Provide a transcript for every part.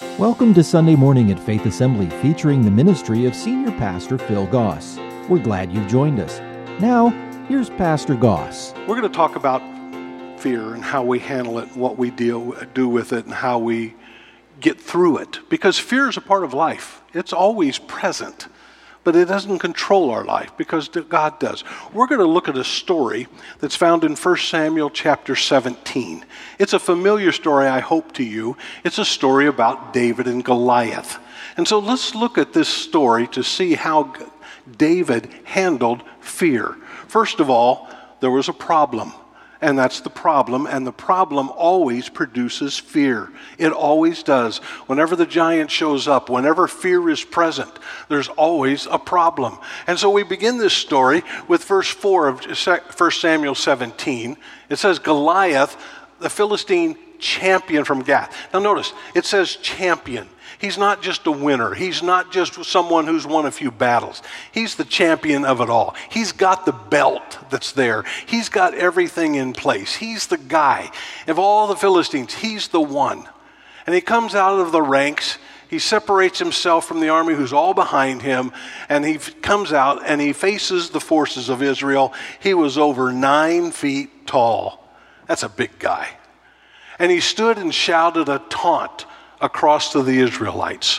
Welcome to Sunday Morning at Faith Assembly featuring the ministry of Senior Pastor Phil Goss. We're glad you've joined us. Now, here's Pastor Goss. We're going to talk about fear and how we handle it, what we deal do with it, and how we get through it. Because fear is a part of life. It's always present, but it doesn't control our life because God does. We're going to look at a story that's found in 1 Samuel chapter 17. It's a familiar story, I hope, to you. It's a story about David and Goliath. And so let's look at this story to see how David handled fear. First of all, there was a problem. And that's the problem. And the problem always produces fear. It always does. Whenever the giant shows up, whenever fear is present, there's always a problem. And so we begin this story with verse 4 of 1 Samuel 17. It says, Goliath, the Philistine champion from Gath. Now notice, it says champion. He's not just a winner. He's not just someone who's won a few battles. He's the champion of it all. He's got the belt that's there. He's got everything in place. He's the guy. Of all the Philistines, he's the one. And he comes out of the ranks. He separates himself from the army who's all behind him, and he comes out and he faces the forces of Israel. He was over nine feet tall. That's a big guy. And he stood and shouted a taunt across to the Israelites.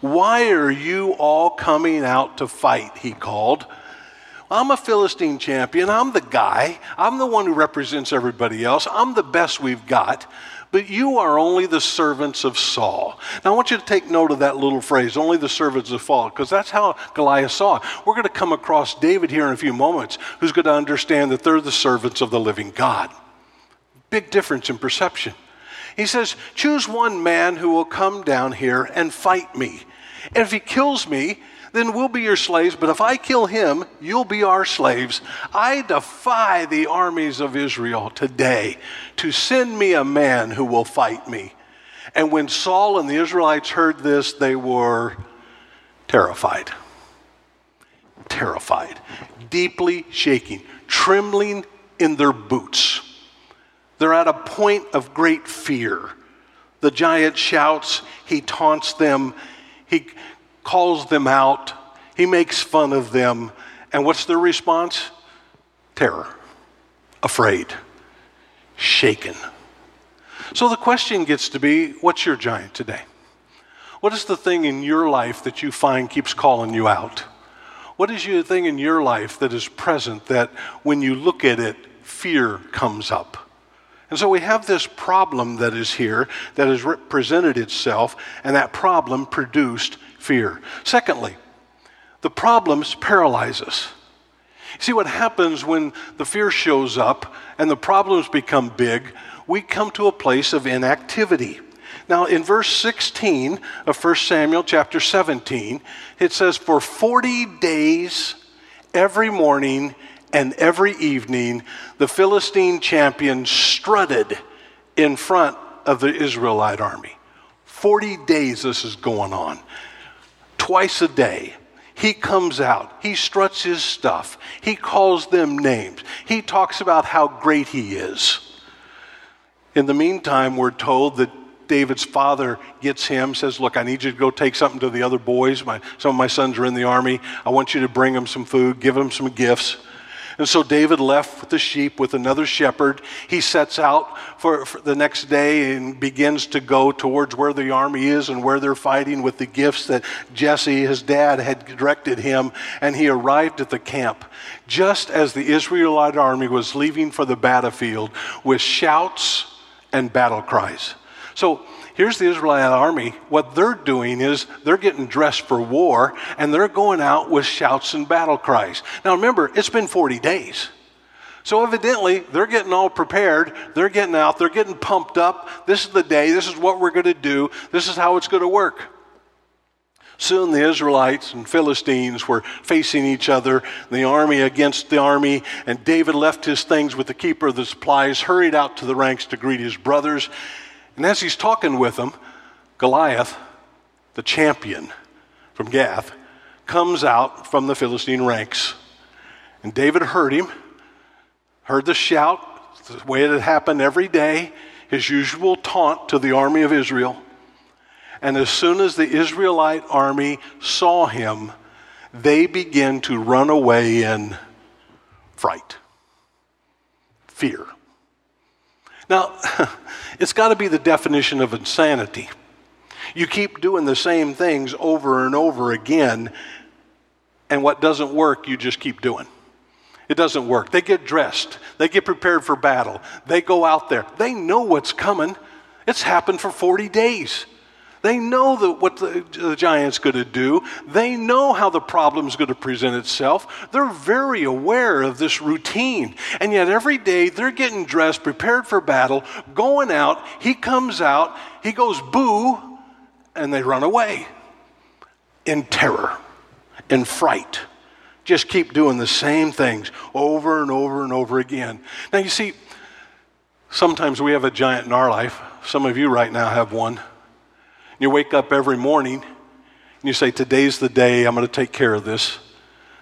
Why are you all coming out to fight? He called. I'm a Philistine champion. I'm the guy. I'm the one who represents everybody else. I'm the best we've got. But you are only the servants of Saul. Now, I want you to take note of that little phrase, only the servants of Saul, because that's how Goliath saw it. We're going to come across David here in a few moments, who's going to understand that they're the servants of the living God. Big difference in perception. He says, Choose one man who will come down here and fight me. And if he kills me, then we'll be your slaves. But if I kill him, you'll be our slaves. I defy the armies of Israel today to send me a man who will fight me. And when Saul and the Israelites heard this, they were terrified. Terrified, deeply shaking, trembling in their boots. They're at a point of great fear. The giant shouts, he taunts them, he calls them out, he makes fun of them. And what's their response? Terror, afraid, shaken. So the question gets to be what's your giant today? What is the thing in your life that you find keeps calling you out? What is the thing in your life that is present that when you look at it, fear comes up? And so we have this problem that is here that has presented itself, and that problem produced fear. Secondly, the problems paralyze us. See what happens when the fear shows up and the problems become big? We come to a place of inactivity. Now, in verse 16 of 1 Samuel chapter 17, it says, For 40 days, every morning and every evening, the Philistine champion strutted in front of the Israelite army. 40 days this is going on. Twice a day, he comes out. He struts his stuff. He calls them names. He talks about how great he is. In the meantime, we're told that David's father gets him, says, Look, I need you to go take something to the other boys. My, some of my sons are in the army. I want you to bring them some food, give them some gifts. And so David left with the sheep with another shepherd. He sets out for, for, the next day and begins to go towards where the army is and where they're fighting with the gifts that Jesse, his dad, had directed him. And he arrived at the camp just as the Israelite army was leaving for the battlefield with shouts and battle cries. So here's the Israelite army. What they're doing is they're getting dressed for war and they're going out with shouts and battle cries. Now remember, it's been 40 days. So evidently, they're getting all prepared. They're getting out. They're getting pumped up. This is the day. This is what we're going to do. This is how it's going to work. Soon the Israelites and Philistines were facing each other, the army against the army, and David left his things with the keeper of the supplies, hurried out to the ranks to greet his brothers, and as he's talking with them, Goliath, the champion from Gath, comes out from the Philistine ranks. And David heard him, heard the shout, the way it had happened every day, his usual taunt to the army of Israel. And as soon as the Israelite army saw him, they began to run away in fright, fear. Now, it's got to be the definition of insanity. You keep doing the same things over and over again, and what doesn't work, you just keep doing. It doesn't work. They get dressed, they get prepared for battle, they go out there, they know what's coming. It's happened for 40 days. They know the, what the, the giant's going to do. They know how the problem's going to present itself. They're very aware of this routine. And yet every day they're getting dressed, prepared for battle, going out. He comes out, he goes boo, and they run away in terror, in fright. Just keep doing the same things over and over and over again. Now, you see, sometimes we have a giant in our life. Some of you right now have one. You wake up every morning and you say, Today's the day I'm going to take care of this.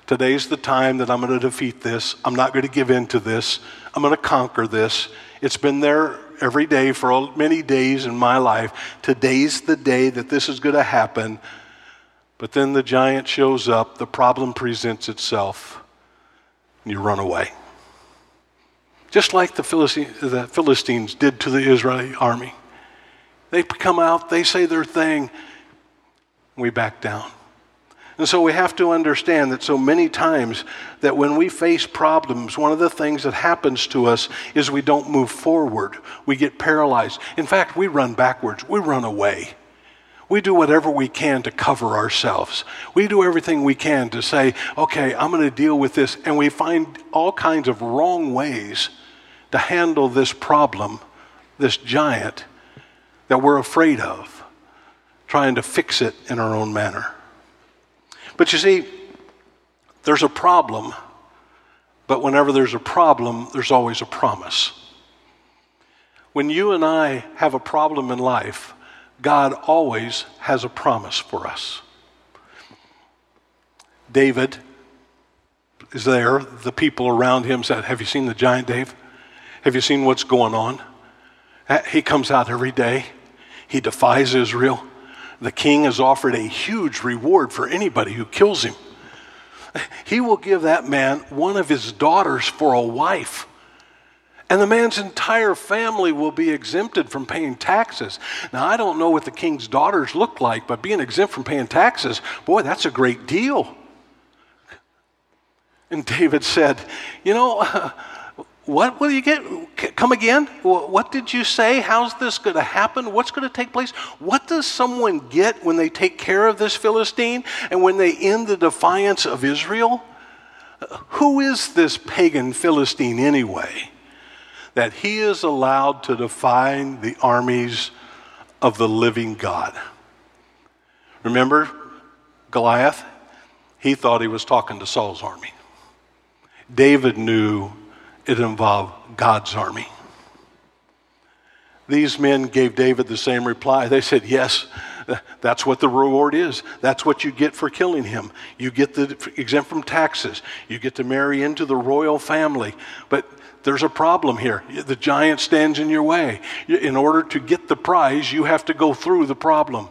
Today's the time that I'm going to defeat this. I'm not going to give in to this. I'm going to conquer this. It's been there every day for many days in my life. Today's the day that this is going to happen. But then the giant shows up, the problem presents itself, and you run away. Just like the Philistines did to the Israeli army. They come out, they say their thing, we back down. And so we have to understand that so many times that when we face problems, one of the things that happens to us is we don't move forward. We get paralyzed. In fact, we run backwards. We run away. We do whatever we can to cover ourselves. We do everything we can to say, okay, I'm going to deal with this. And we find all kinds of wrong ways to handle this problem, this giant that we're afraid of, trying to fix it in our own manner. But you see, there's a problem, but whenever there's a problem, there's always a promise. When you and I have a problem in life, God always has a promise for us. David is there. The people around him said, Have you seen the giant, Dave? Have you seen what's going on? He comes out every day. He defies Israel. The king has offered a huge reward for anybody who kills him. He will give that man one of his daughters for a wife. And the man's entire family will be exempted from paying taxes. Now, I don't know what the king's daughters look like, but being exempt from paying taxes, boy, that's a great deal. And David said, You know, What will you get? Come again? What did you say? How's this going to happen? What's going to take place? What does someone get when they take care of this Philistine and when they end the defiance of Israel? Who is this pagan Philistine anyway? That he is allowed to defy the armies of the living God. Remember Goliath? He thought he was talking to Saul's army. David knew it involved God's army. These men gave David the same reply. They said, Yes, that's what the reward is. That's what you get for killing him. You get the exempt from taxes. You get to marry into the royal family. But there's a problem here. The giant stands in your way. In order to get the prize, you have to go through the problem.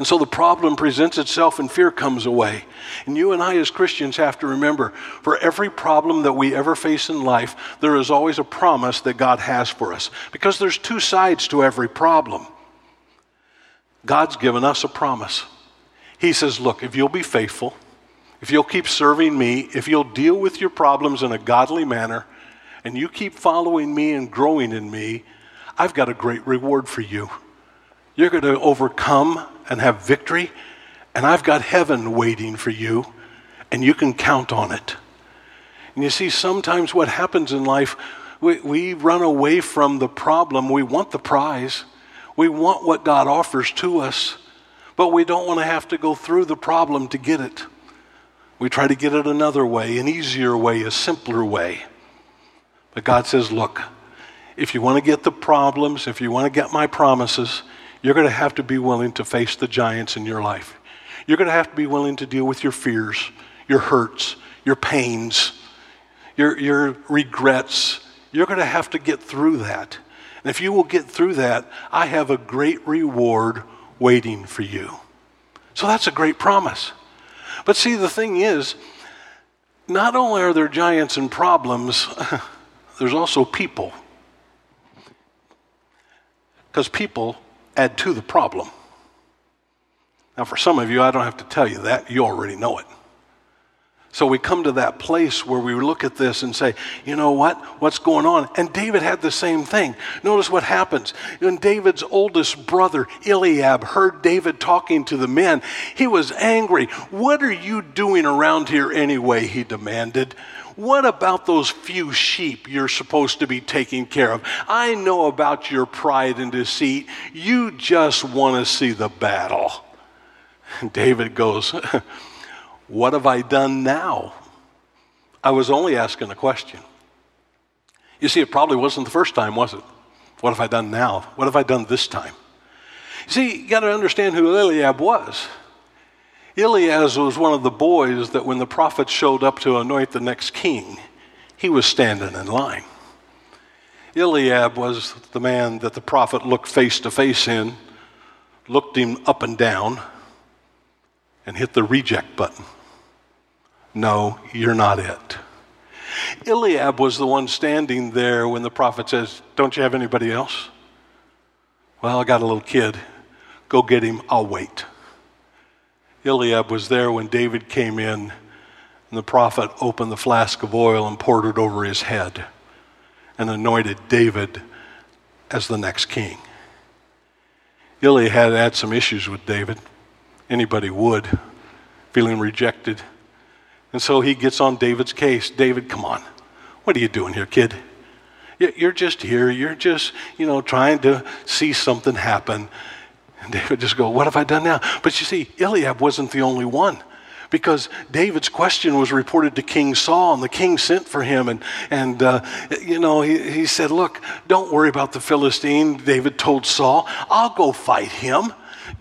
And so the problem presents itself and fear comes away. And you and I, as Christians, have to remember for every problem that we ever face in life, there is always a promise that God has for us. Because there's two sides to every problem. God's given us a promise. He says, Look, if you'll be faithful, if you'll keep serving me, if you'll deal with your problems in a godly manner, and you keep following me and growing in me, I've got a great reward for you. You're going to overcome and have victory, and I've got heaven waiting for you, and you can count on it. And you see, sometimes what happens in life, we, we run away from the problem. We want the prize, we want what God offers to us, but we don't want to have to go through the problem to get it. We try to get it another way, an easier way, a simpler way. But God says, look, if you want to get the problems, if you want to get my promises, you're going to have to be willing to face the giants in your life. You're going to have to be willing to deal with your fears, your hurts, your pains, your, your regrets. You're going to have to get through that. And if you will get through that, I have a great reward waiting for you. So that's a great promise. But see, the thing is, not only are there giants and problems, there's also people. Because people add to the problem. Now, for some of you, I don't have to tell you that. You already know it. So we come to that place where we look at this and say, you know what? What's going on? And David had the same thing. Notice what happens. When David's oldest brother, Eliab, heard David talking to the men, he was angry. What are you doing around here anyway? He demanded. What about those few sheep you're supposed to be taking care of? I know about your pride and deceit. You just want to see the battle. David goes, What have I done now? I was only asking a question. You see, it probably wasn't the first time, was it? What have I done now? What have I done this time? You see, you got to understand who Eliab was. Eliab was one of the boys that when the prophet showed up to anoint the next king, he was standing in line. Eliab was the man that the prophet looked face to face in, looked him up and down, and hit the reject button. No, you're not it. Eliab was the one standing there when the prophet says, Don't you have anybody else? Well, I got a little kid. Go get him. I'll wait. Eliab was there when David came in, and the prophet opened the flask of oil and poured it over his head and anointed David as the next king. Eliab had had some issues with David. Anybody would, feeling rejected and so he gets on David's case. David, come on. What are you doing here, kid? You're just here. You're just, you know, trying to see something happen. David just go, what have I done now? But you see, Eliab wasn't the only one because David's question was reported to King Saul, and the king sent for him. And, and uh, you know, he, he said, Look, don't worry about the Philistine. David told Saul, I'll go fight him.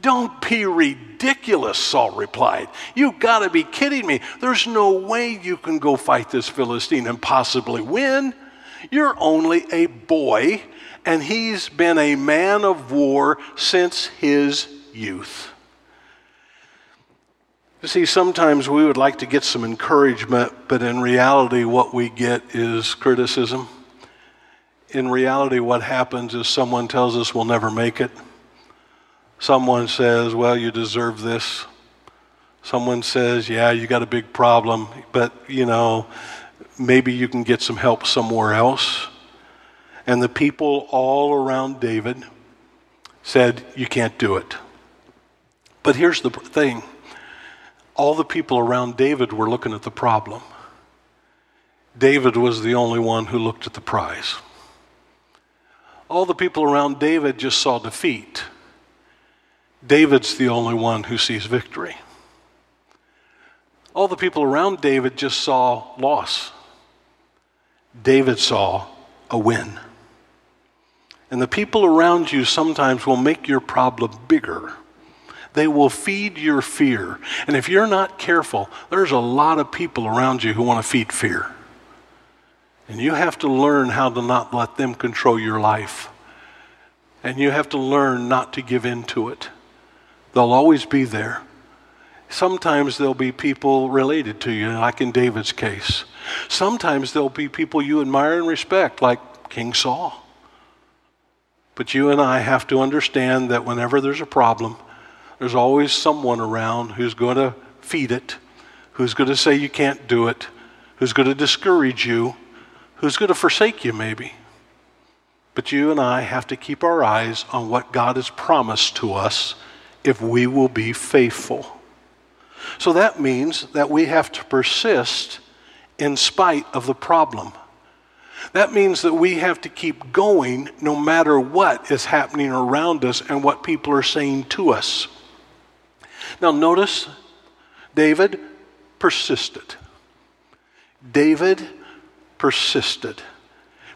Don't be ridiculous, Saul replied. You've got to be kidding me. There's no way you can go fight this Philistine and possibly win. You're only a boy, and he's been a man of war since his youth. You see, sometimes we would like to get some encouragement, but in reality, what we get is criticism. In reality, what happens is someone tells us we'll never make it. Someone says, Well, you deserve this. Someone says, Yeah, you got a big problem, but you know, maybe you can get some help somewhere else. And the people all around David said, You can't do it. But here's the thing all the people around David were looking at the problem. David was the only one who looked at the prize. All the people around David just saw defeat. David's the only one who sees victory. All the people around David just saw loss. David saw a win. And the people around you sometimes will make your problem bigger. They will feed your fear. And if you're not careful, there's a lot of people around you who want to feed fear. And you have to learn how to not let them control your life. And you have to learn not to give in to it. They'll always be there. Sometimes there'll be people related to you, like in David's case. Sometimes there'll be people you admire and respect, like King Saul. But you and I have to understand that whenever there's a problem, there's always someone around who's going to feed it, who's going to say you can't do it, who's going to discourage you, who's going to forsake you, maybe. But you and I have to keep our eyes on what God has promised to us if we will be faithful. So that means that we have to persist in spite of the problem. That means that we have to keep going no matter what is happening around us and what people are saying to us. Now, notice David persisted. David persisted.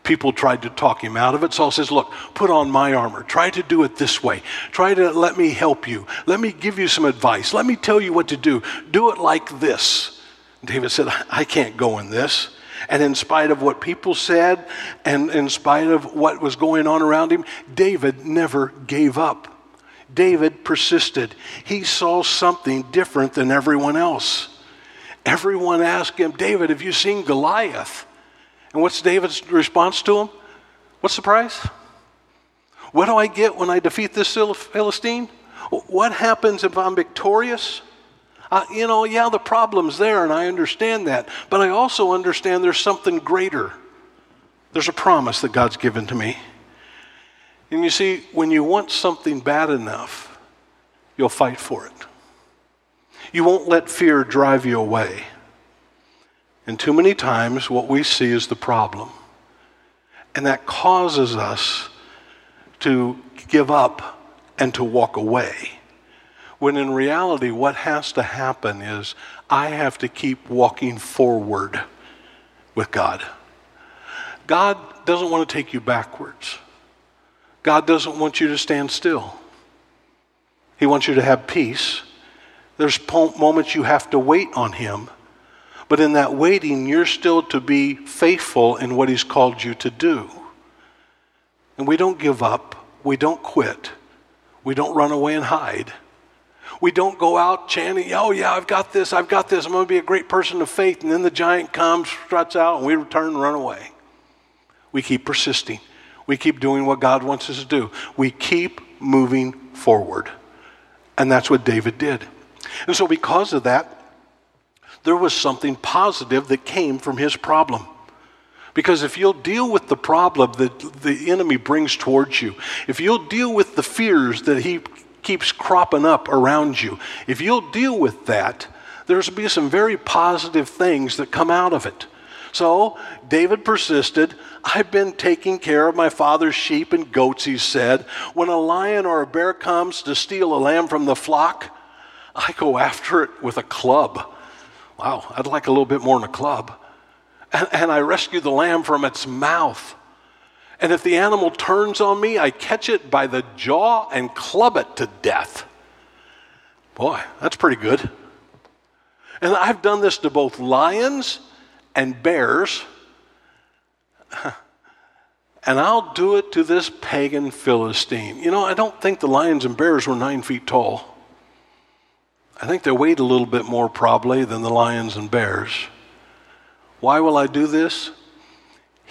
People tried to talk him out of it. Saul says, Look, put on my armor. Try to do it this way. Try to let me help you. Let me give you some advice. Let me tell you what to do. Do it like this. David said, I can't go in this. And in spite of what people said and in spite of what was going on around him, David never gave up. David persisted. He saw something different than everyone else. Everyone asked him, David, have you seen Goliath? And what's David's response to him? What's the price? What do I get when I defeat this Philistine? What happens if I'm victorious? Uh, you know, yeah, the problem's there, and I understand that. But I also understand there's something greater. There's a promise that God's given to me. And you see, when you want something bad enough, you'll fight for it. You won't let fear drive you away. And too many times, what we see is the problem. And that causes us to give up and to walk away. When in reality, what has to happen is I have to keep walking forward with God. God doesn't want to take you backwards. God doesn't want you to stand still. He wants you to have peace. There's moments you have to wait on Him. But in that waiting, you're still to be faithful in what He's called you to do. And we don't give up. We don't quit. We don't run away and hide. We don't go out chanting, oh, yeah, I've got this, I've got this, I'm going to be a great person of faith. And then the giant comes, struts out, and we return and run away. We keep persisting. We keep doing what God wants us to do. We keep moving forward. And that's what David did. And so, because of that, there was something positive that came from his problem. Because if you'll deal with the problem that the enemy brings towards you, if you'll deal with the fears that he keeps cropping up around you, if you'll deal with that, there's be some very positive things that come out of it. So David persisted. I've been taking care of my father's sheep and goats, he said. When a lion or a bear comes to steal a lamb from the flock, I go after it with a club. Wow, I'd like a little bit more than a club. And, and I rescue the lamb from its mouth. And if the animal turns on me, I catch it by the jaw and club it to death. Boy, that's pretty good. And I've done this to both lions and bears, and I'll do it to this pagan Philistine. You know, I don't think the lions and bears were nine feet tall. I think they weighed a little bit more probably than the lions and bears. Why will I do this?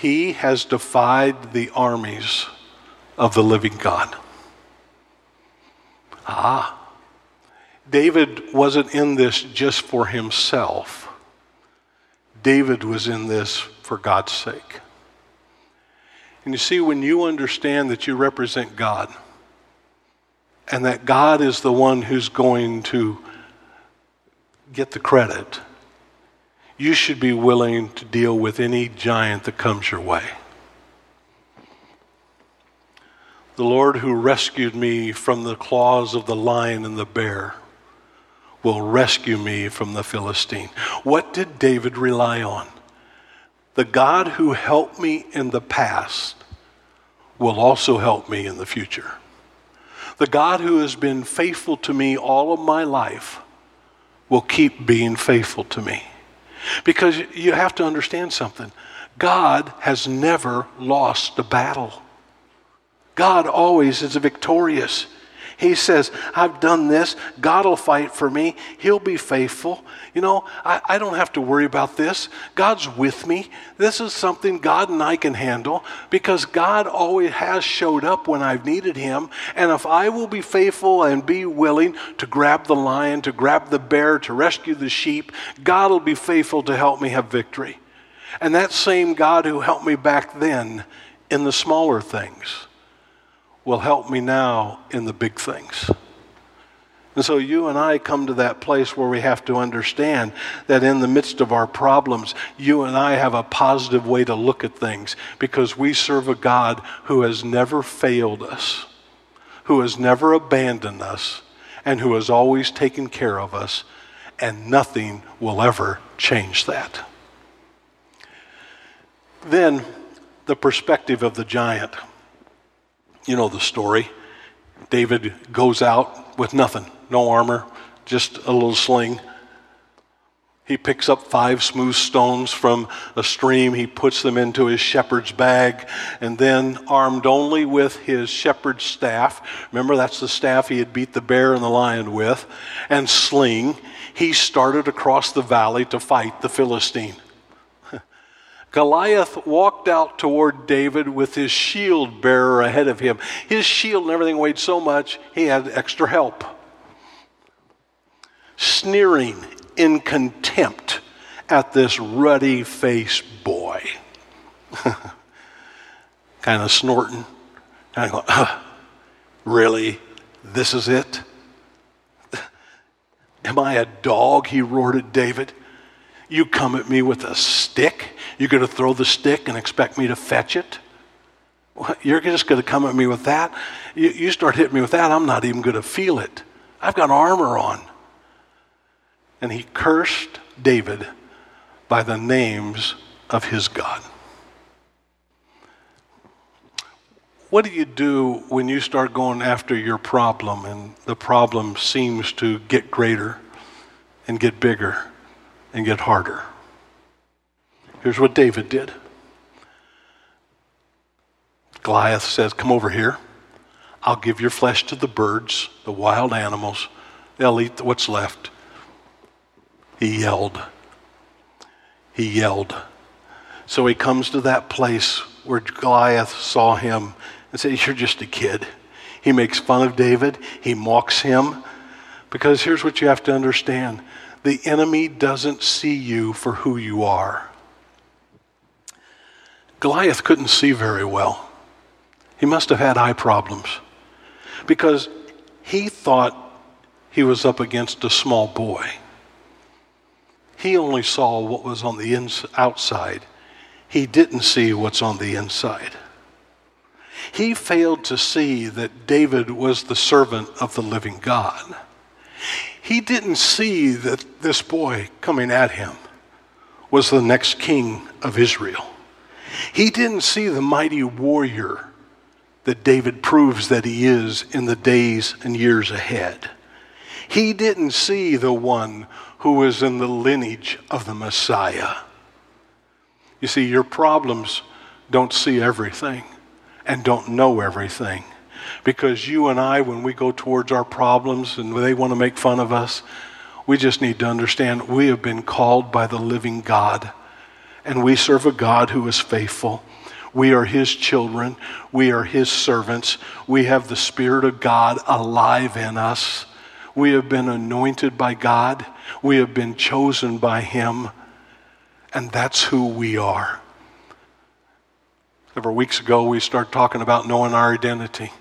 He has defied the armies of the living God. Ah, David wasn't in this just for himself. David was in this for God's sake. And you see, when you understand that you represent God and that God is the one who's going to get the credit, you should be willing to deal with any giant that comes your way. The Lord who rescued me from the claws of the lion and the bear will rescue me from the Philistine. What did David rely on? The God who helped me in the past will also help me in the future. The God who has been faithful to me all of my life will keep being faithful to me. Because you have to understand something God has never lost a battle, God always is victorious. He says, I've done this. God will fight for me. He'll be faithful. You know, I, I don't have to worry about this. God's with me. This is something God and I can handle because God always has showed up when I've needed Him. And if I will be faithful and be willing to grab the lion, to grab the bear, to rescue the sheep, God will be faithful to help me have victory. And that same God who helped me back then in the smaller things will help me now in the big things. And so you and I come to that place where we have to understand that in the midst of our problems, you and I have a positive way to look at things because we serve a God who has never failed us, who has never abandoned us, and who has always taken care of us, and nothing will ever change that. Then, the perspective of the giant. You know the story. David goes out with nothing, no armor, just a little sling. He picks up five smooth stones from a stream. He puts them into his shepherd's bag. And then, armed only with his shepherd's staff, remember that's the staff he had beat the bear and the lion with, and sling, he started across the valley to fight the Philistine. Goliath walked out toward David with his shield bearer ahead of him. His shield and everything weighed so much, he had extra help. Sneering in contempt at this ruddy faced boy. kind of snorting, kind of going, Really? This is it? Am I a dog? He roared at David. You come at me with a stick? You're going to throw the stick and expect me to fetch it? You're just going to come at me with that? You, you start hitting me with that, I'm not even going to feel it. I've got armor on and he cursed David by the names of his God. What do you do when you start going after your problem and the problem seems to get greater and get bigger and get harder? Here's what David did Goliath says, Come over here. I'll give your flesh to the birds, the wild animals. They'll eat what's left. He yelled. He yelled. So he comes to that place where Goliath saw him and said, You're just a kid. He makes fun of David, he mocks him. Because here's what you have to understand the enemy doesn't see you for who you are. Goliath couldn't see very well. He must have had eye problems because he thought he was up against a small boy. He only saw what was on the ins- outside. He didn't see what's on the inside. He failed to see that David was the servant of the living God. He didn't see that this boy coming at him was the next king of Israel. He didn't see the mighty warrior that David proves that he is in the days and years ahead. He didn't see the one who was in the lineage of the Messiah. You see, your problems don't see everything and don't know everything. Because you and I, when we go towards our problems and they want to make fun of us, we just need to understand we have been called by the living God. And we serve a God who is faithful. We are His children. We are His servants. We have the Spirit of God alive in us. We have been anointed by God. We have been chosen by Him. And that's who we are. Several weeks ago, we started talking about knowing our identity.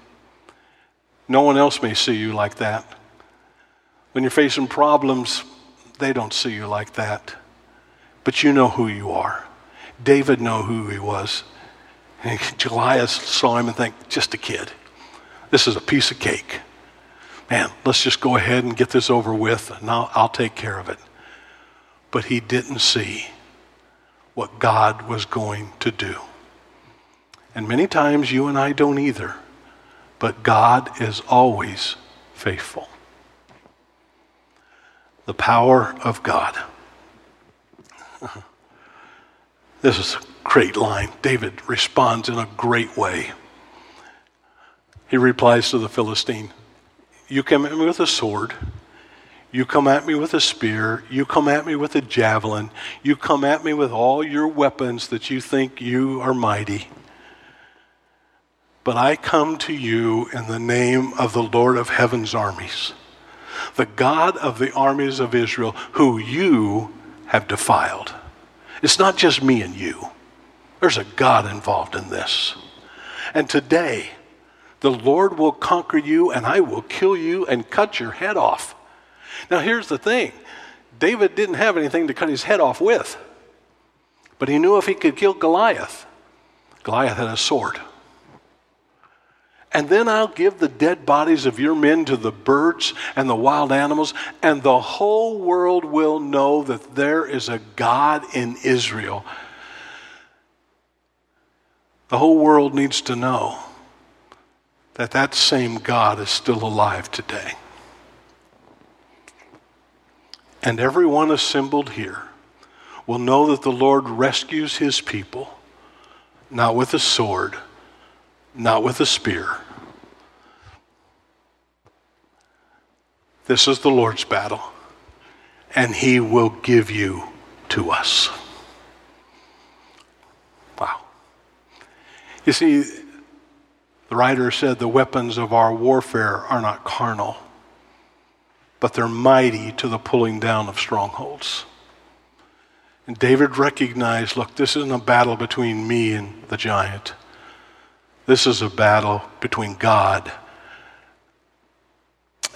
No one else may see you like that. When you're facing problems, they don't see you like that. But you know who you are. David knew who he was. And Goliath saw him and think, just a kid. This is a piece of cake man, let's just go ahead and get this over with, and I'll, I'll take care of it. But he didn't see what God was going to do. And many times you and I don't either. But God is always faithful. The power of God. Uh-huh. This is a great line. David responds in a great way. He replies to the Philistine you come at me with a sword. You come at me with a spear. You come at me with a javelin. You come at me with all your weapons that you think you are mighty. But I come to you in the name of the Lord of heaven's armies, the God of the armies of Israel, who you have defiled. It's not just me and you, there's a God involved in this. And today, the Lord will conquer you, and I will kill you and cut your head off. Now, here's the thing David didn't have anything to cut his head off with, but he knew if he could kill Goliath, Goliath had a sword. And then I'll give the dead bodies of your men to the birds and the wild animals, and the whole world will know that there is a God in Israel. The whole world needs to know that that same God is still alive today. and everyone assembled here will know that the Lord rescues his people, not with a sword, not with a spear. This is the Lord's battle, and he will give you to us. Wow. You see, the writer said the weapons of our warfare are not carnal but they're mighty to the pulling down of strongholds. And David recognized look, this isn't a battle between me and the giant. This is a battle between God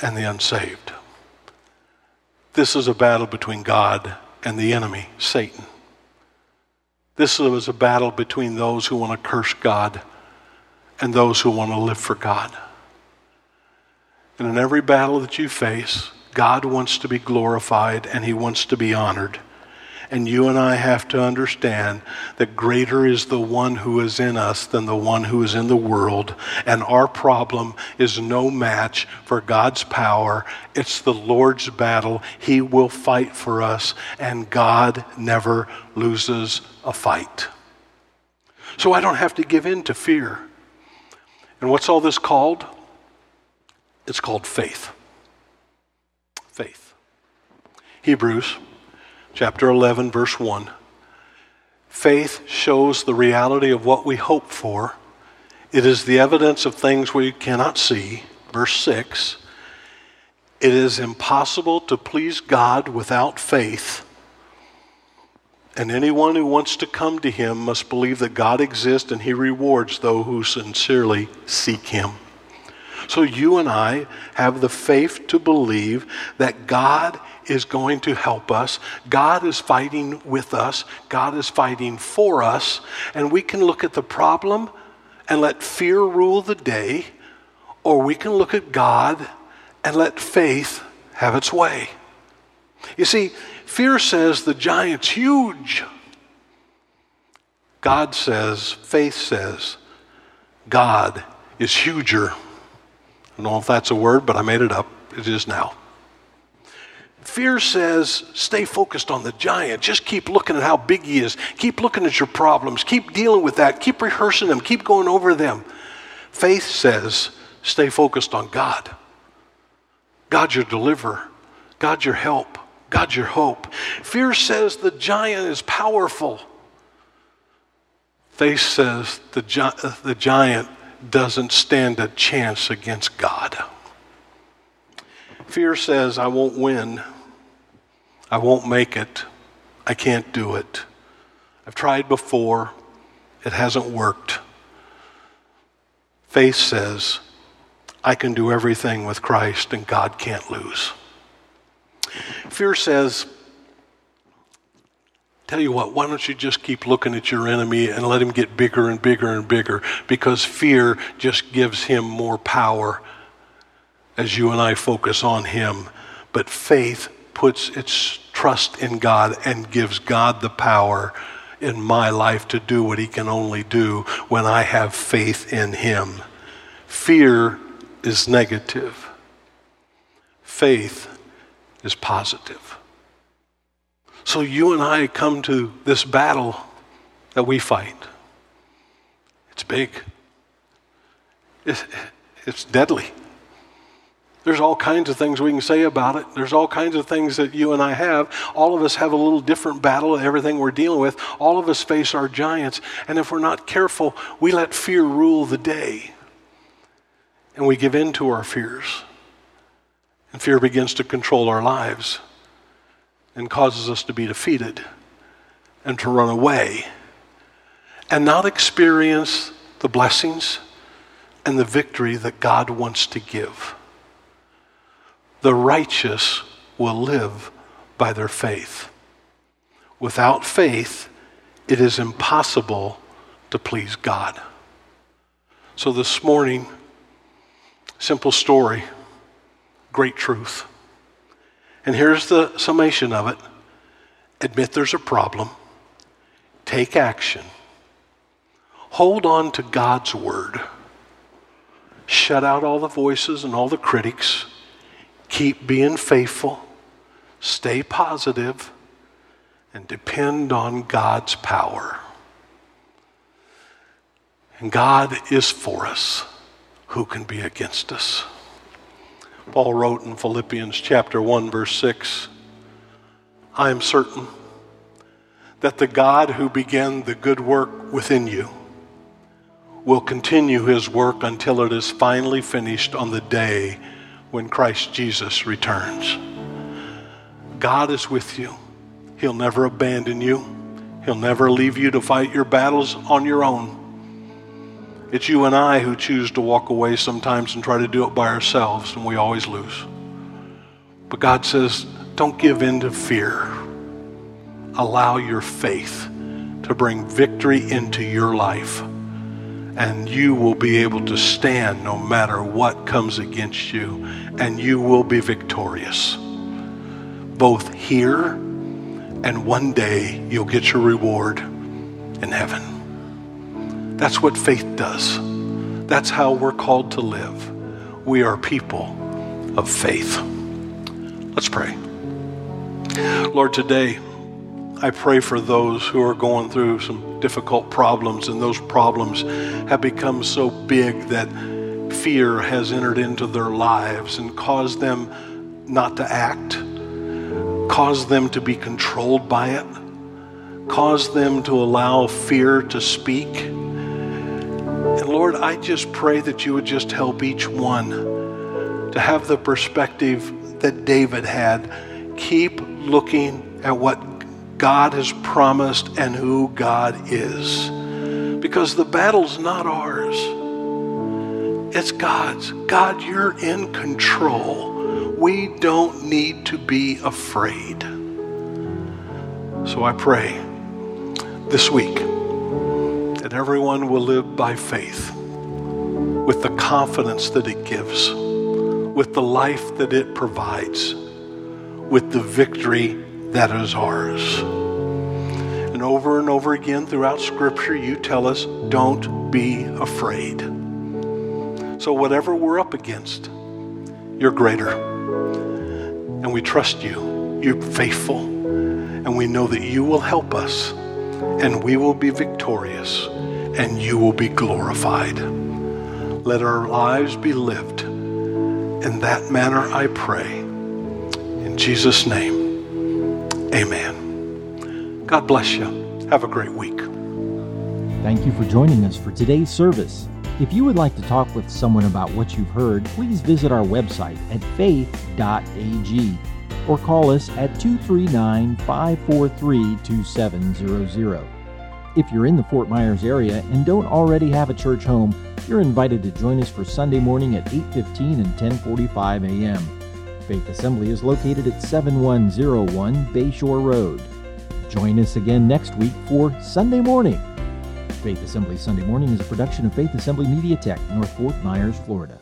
and the unsaved. This is a battle between God and the enemy, Satan. This was a battle between those who want to curse God and those who want to live for God. And in every battle that you face, God wants to be glorified and he wants to be honored. And you and I have to understand that greater is the one who is in us than the one who is in the world. And our problem is no match for God's power. It's the Lord's battle. He will fight for us, and God never loses a fight. So I don't have to give in to fear. And what's all this called? It's called faith faith. Hebrews chapter 11, verse 1. Faith shows the reality of what we hope for. It is the evidence of things we cannot see. Verse 6. It is impossible to please God without faith. And anyone who wants to come to him must believe that God exists and he rewards those who sincerely seek him. So you and I have the faith to believe that God is going to help us. God is fighting with us. God is fighting for us. And we can look at the problem and let fear rule the day, or we can look at God and let faith have its way. You see, fear says the giant's huge. God says, faith says, God is huger. I don't know if that's a word, but I made it up. It is now. Fear says, stay focused on the giant. Just keep looking at how big he is. Keep looking at your problems. Keep dealing with that. Keep rehearsing them. Keep going over them. Faith says, stay focused on God. God, your deliverer. God, your help. God, your hope. Fear says the giant is powerful. Faith says the, gi- the giant doesn't stand a chance against God. Fear says, I won't win. I won't make it. I can't do it. I've tried before. It hasn't worked. Faith says, I can do everything with Christ and God can't lose. Fear says, Tell you what, why don't you just keep looking at your enemy and let him get bigger and bigger and bigger? Because fear just gives him more power as you and I focus on him. But faith puts its trust in God and gives God the power in my life to do what he can only do when I have faith in him. Fear is negative, faith is positive. So you and I come to this battle that we fight. It's big. It's, deadly. There's all kinds of things we can say about it. There's all kinds of things that you and I have. All of us have a little different battle, everything we're dealing with. All of us face our giants. And if we're not careful, we let fear rule the day. And we give in to our fears. And fear begins to control our lives and causes us to be defeated and to run away and not experience the blessings and the victory that God wants to give. The righteous will live by their faith. Without faith, it is impossible to please God. So this morning, simple story, great truth. And here's the summation of it admit there's a problem, take action, hold on to God's word, shut out all the voices and all the critics, keep being faithful, stay positive, and depend on God's power. And God is for us. Who can be against us? Paul wrote in Philippians chapter 1 verse 6, I am certain that the God who began the good work within you will continue his work until it is finally finished on the day when Christ Jesus returns. God is with you. He'll never abandon you. He'll never leave you to fight your battles on your own. It's you and I who choose to walk away sometimes and try to do it by ourselves, and we always lose. But God says, don't give in to fear. Allow your faith to bring victory into your life, and you will be able to stand no matter what comes against you, and you will be victorious. Both here and one day you'll get your reward in heaven. That's what faith does. That's how we're called to live. We are people of faith. Let's pray. Lord, today I pray for those who are going through some difficult problems, and those problems have become so big that fear has entered into their lives and caused them not to act, caused them to be controlled by it, caused them to allow fear to speak. And Lord, I just pray that you would just help each one to have the perspective that David had. Keep looking at what God has promised and who God is. Because the battle's not ours, it's God's. God, you're in control. We don't need to be afraid. So I pray this week that everyone will live by faith with the confidence that it gives, with the life that it provides, with the victory that is ours. And over and over again throughout Scripture, you tell us, don't be afraid. So, whatever we're up against, you're greater. And we trust you. You're faithful. And we know that you will help us and we will be victorious and you will be glorified. Let our lives be lived in that manner, I pray. In Jesus' name, amen. God bless you. Have a great week. Thank you for joining us for today's service. If you would like to talk with someone about what you've heard, please visit our website at faith.ag or call us at 239 543 2700. If you're in the Fort Myers area and don't already have a church home, you're invited to join us for Sunday morning at 8:15 and 10:45 a.m. Faith Assembly is located at 7101 Bayshore Road. Join us again next week for Sunday morning. Faith Assembly Sunday Morning is a production of Faith Assembly Media Tech, North Fort Myers, Florida.